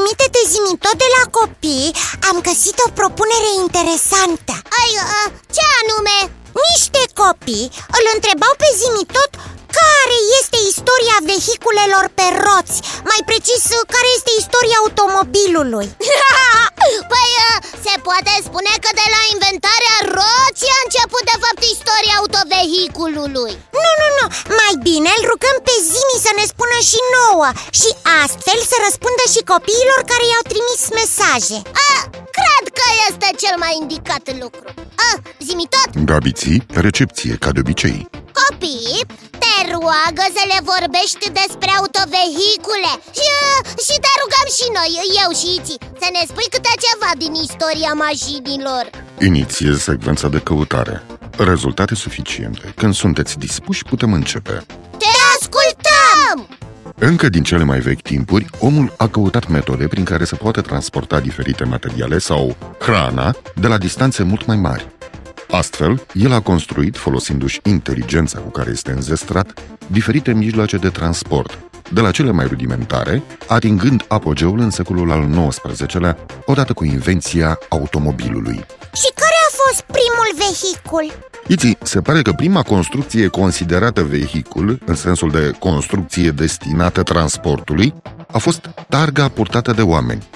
trimite-te zimi tot de la copii Am găsit o propunere interesantă Ai, uh, ce anume? Niște copii îl întrebau pe zimi tot care este istoria vehiculelor pe roți Mai precis, care este istoria automobilului Păi, uh, se poate spune că de la inventarea roții a început de fapt istoria autovehiculului. Nu, nu, nu, mai bine îl rugăm pe Zimi să ne spună și nouă Și astfel să răspundă și copiilor care i-au trimis mesaje. A, Cred că este cel mai indicat lucru. A, Zimi tot? Gabiții, recepție, ca de obicei. Copii, te roagă să le vorbești despre autovehicule. Și, și te rugăm și noi, eu și Iți Să ne spui câte ceva din istoria mașinilor Inițiez secvența de căutare Rezultate suficiente Când sunteți dispuși, putem începe Te ascultăm! Încă din cele mai vechi timpuri, omul a căutat metode prin care să poată transporta diferite materiale sau hrana de la distanțe mult mai mari. Astfel, el a construit, folosindu-și inteligența cu care este înzestrat, diferite mijloace de transport, de la cele mai rudimentare, atingând apogeul în secolul al XIX-lea, odată cu invenția automobilului. Și care a fost primul vehicul? Iți, se pare că prima construcție considerată vehicul, în sensul de construcție destinată transportului, a fost targa purtată de oameni.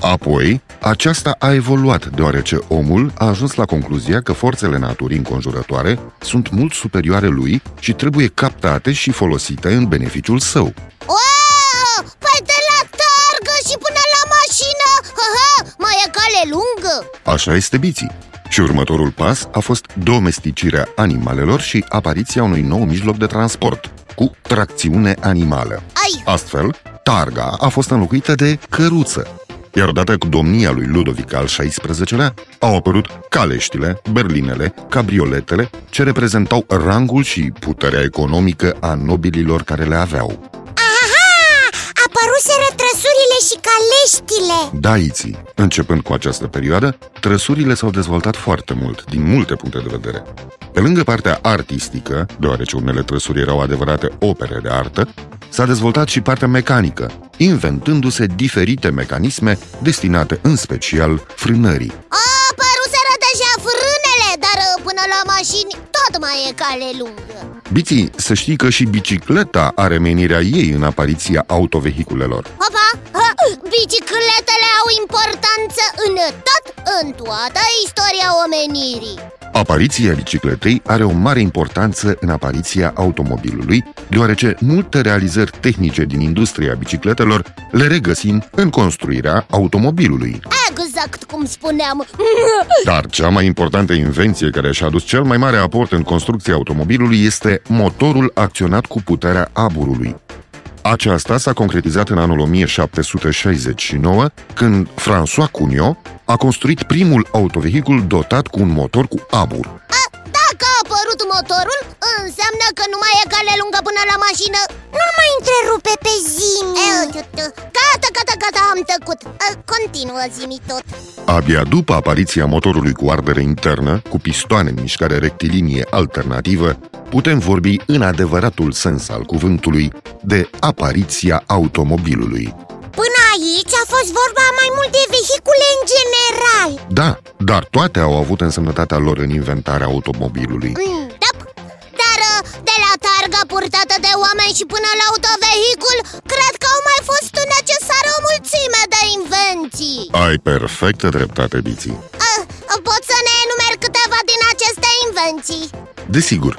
Apoi, aceasta a evoluat deoarece omul a ajuns la concluzia că forțele naturii înconjurătoare sunt mult superioare lui și trebuie captate și folosite în beneficiul său. Wow! Păi de la targă și până la mașină Aha, mai e cale lungă Așa este biții. Și următorul pas a fost domesticirea animalelor și apariția unui nou mijloc de transport, cu tracțiune animală. Ai, Astfel, targa a fost înlocuită de căruță, iar odată cu domnia lui Ludovic al XVI-lea, au apărut caleștile, berlinele, cabrioletele, ce reprezentau rangul și puterea economică a nobililor care le aveau. Aha! Apăruseră trăsurile și caleștile Daiții, începând cu această perioadă, trăsurile s-au dezvoltat foarte mult, din multe puncte de vedere. Pe lângă partea artistică, deoarece unele trăsuri erau adevărate opere de artă, s-a dezvoltat și partea mecanică, inventându-se diferite mecanisme destinate în special frânării. a apăruseră deja frânele Dar uh, până la mașini tot mai e cale lungă Biții, să știi că și bicicleta are menirea ei în apariția autovehiculelor. Opa, ha, bicicletele au importanță în tot, în toată istoria omenirii Apariția bicicletei are o mare importanță în apariția automobilului, deoarece multe realizări tehnice din industria bicicletelor le regăsim în construirea automobilului. Exact cum spuneam Dar cea mai importantă invenție care și-a adus cel mai mare aport în construcția automobilului este motorul acționat cu puterea aburului. Aceasta s-a concretizat în anul 1769, când François Cugnot a construit primul autovehicul dotat cu un motor cu abur. a, Dacă a apărut motorul, înseamnă că nu mai e cale lungă până la mașină. Nu mai întrerupe pe Zimi. Eu, Gata, gata, gata, am tăcut. A, Continuă zimi tot. Abia după apariția motorului cu ardere internă, cu pistoane în mișcare rectilinie alternativă, putem vorbi în adevăratul sens al cuvântului de apariția automobilului. Până aici a fost vorba mai mult de vehicule în general. Da, dar toate au avut însemnătatea lor în inventarea automobilului. mm, oameni și până la autovehicul Cred că au mai fost necesare o mulțime de invenții. Ai perfectă dreptate, Biții. uh, Pot să ne enumeri câteva din aceste invenții? Desigur,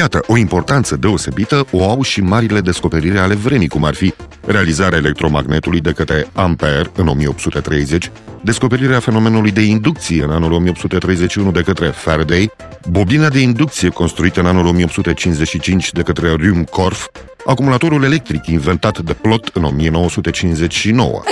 iată, o importanță deosebită o au și marile descoperiri ale vremii, cum ar fi realizarea electromagnetului de către Ampere în 1830, descoperirea fenomenului de inducție în anul 1831 de către Faraday, bobina de inducție construită în anul 1855 de către Ruhmkorff, acumulatorul electric inventat de Plot în 1959.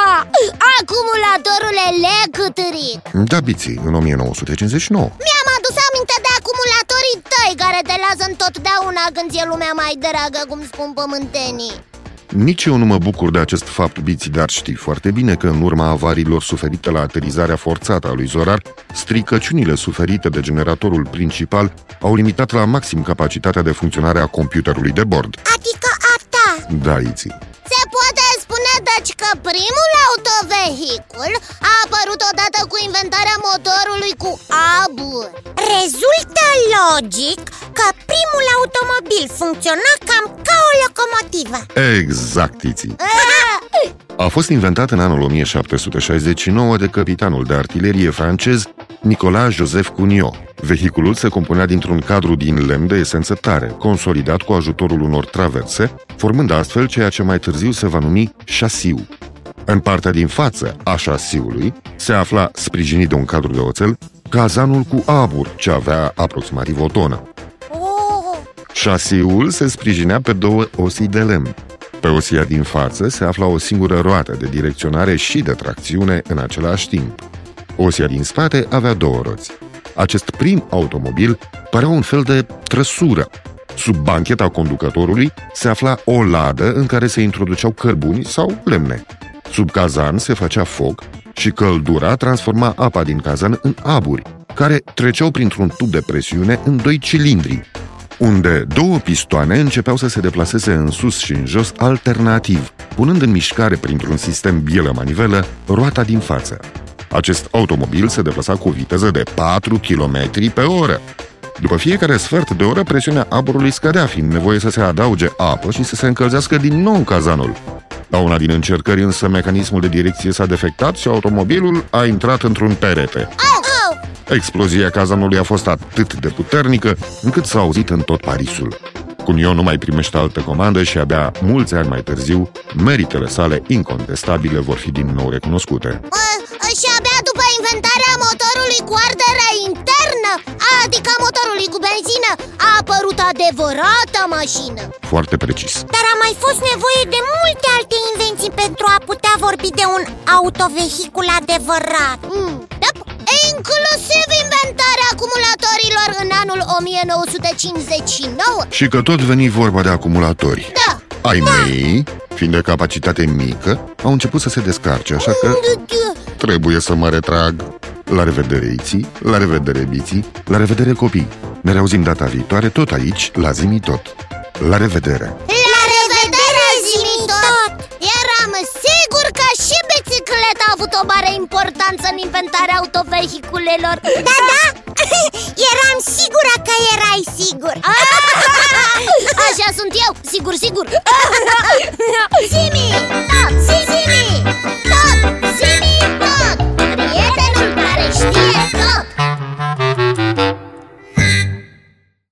Acumulatorul electric Da, biții, în 1959. Mi-am adus aminte de acumulatorii tăi Care te lasă întotdeauna când e lumea mai dragă Cum spun pământenii Nici eu nu mă bucur de acest fapt, Biții, dar știi foarte bine că în urma avariilor suferite la aterizarea forțată a lui Zorar, stricăciunile suferite de generatorul principal au limitat la maxim capacitatea de funcționare a computerului de bord. Adică a ta Da, Iții. Se poate spune deci că primul autovehicul a apărut odată cu inventarea motorului cu abur Rezultă logic că primul automobil funcționa cam ca o locomotivă. Exact, Tiții A fost inventat în anul 1769 de capitanul de artilerie francez Nicolas Joseph Cugnot. Vehiculul se compunea dintr-un cadru din lemn de esență tare, consolidat cu ajutorul unor traverse, formând astfel ceea ce mai târziu se va numi șasiu. În partea din față a șasiului se afla, sprijinit de un cadru de oțel, cazanul cu abur, ce avea aproximativ o tonă. oh, Șasiul se sprijinea pe două osii de lemn. Pe osia din față se afla o singură roată de direcționare și de tracțiune în același timp. Osia din spate avea două roți. Acest prim automobil părea un fel de trăsură. Sub bancheta conducătorului se afla o ladă în care se introduceau cărbuni sau lemne. Sub cazan se făcea foc și căldura transforma apa din cazan în aburi, care treceau printr-un tub de presiune în doi cilindri, unde două pistoane începeau să se deplaseze în sus și în jos alternativ, punând în mișcare printr-un sistem bielă-manivelă roata din față. Acest automobil se deplasa cu o viteză de 4 km pe oră. După fiecare sfert de oră, presiunea aburului scădea, fiind nevoie să se adauge apă și să se încălzească din nou cazanul. La una din încercări însă, mecanismul de direcție s-a defectat și automobilul a intrat într-un perete. Au, au. Explozia cazanului a fost atât de puternică încât s-a auzit în tot Parisul. Cunio nu mai primește altă comandă și abia mulți ani mai târziu, meritele sale incontestabile vor fi din nou recunoscute. Uh, și abia după inventarea motorului cu ardere internă, adică motorului cu benzină, a apărut adevărata mașină. Foarte precis. Dar a mai fost nevoie de multe alte invenții pentru a putea vorbi de un autovehicul adevărat. Mm, da, Inclusiv inventarea acumulatorilor în anul 1959 Și că tot veni vorba de acumulatori. Da, Ai mei, fiind de capacitate mică, au început să se descarce, așa că trebuie să mă retrag. La revedere, Iții, la revedere, Biții, la revedere, copii. Ne reauzim data viitoare, tot aici, la Zimi Tot. La revedere! La revedere, zimi tot! Eram sigur că și bicicleta a avut o mare importanță în inventarea autovehiculelor Da, da, eram sigură că erai sigur Așa sunt eu, sigur, sigur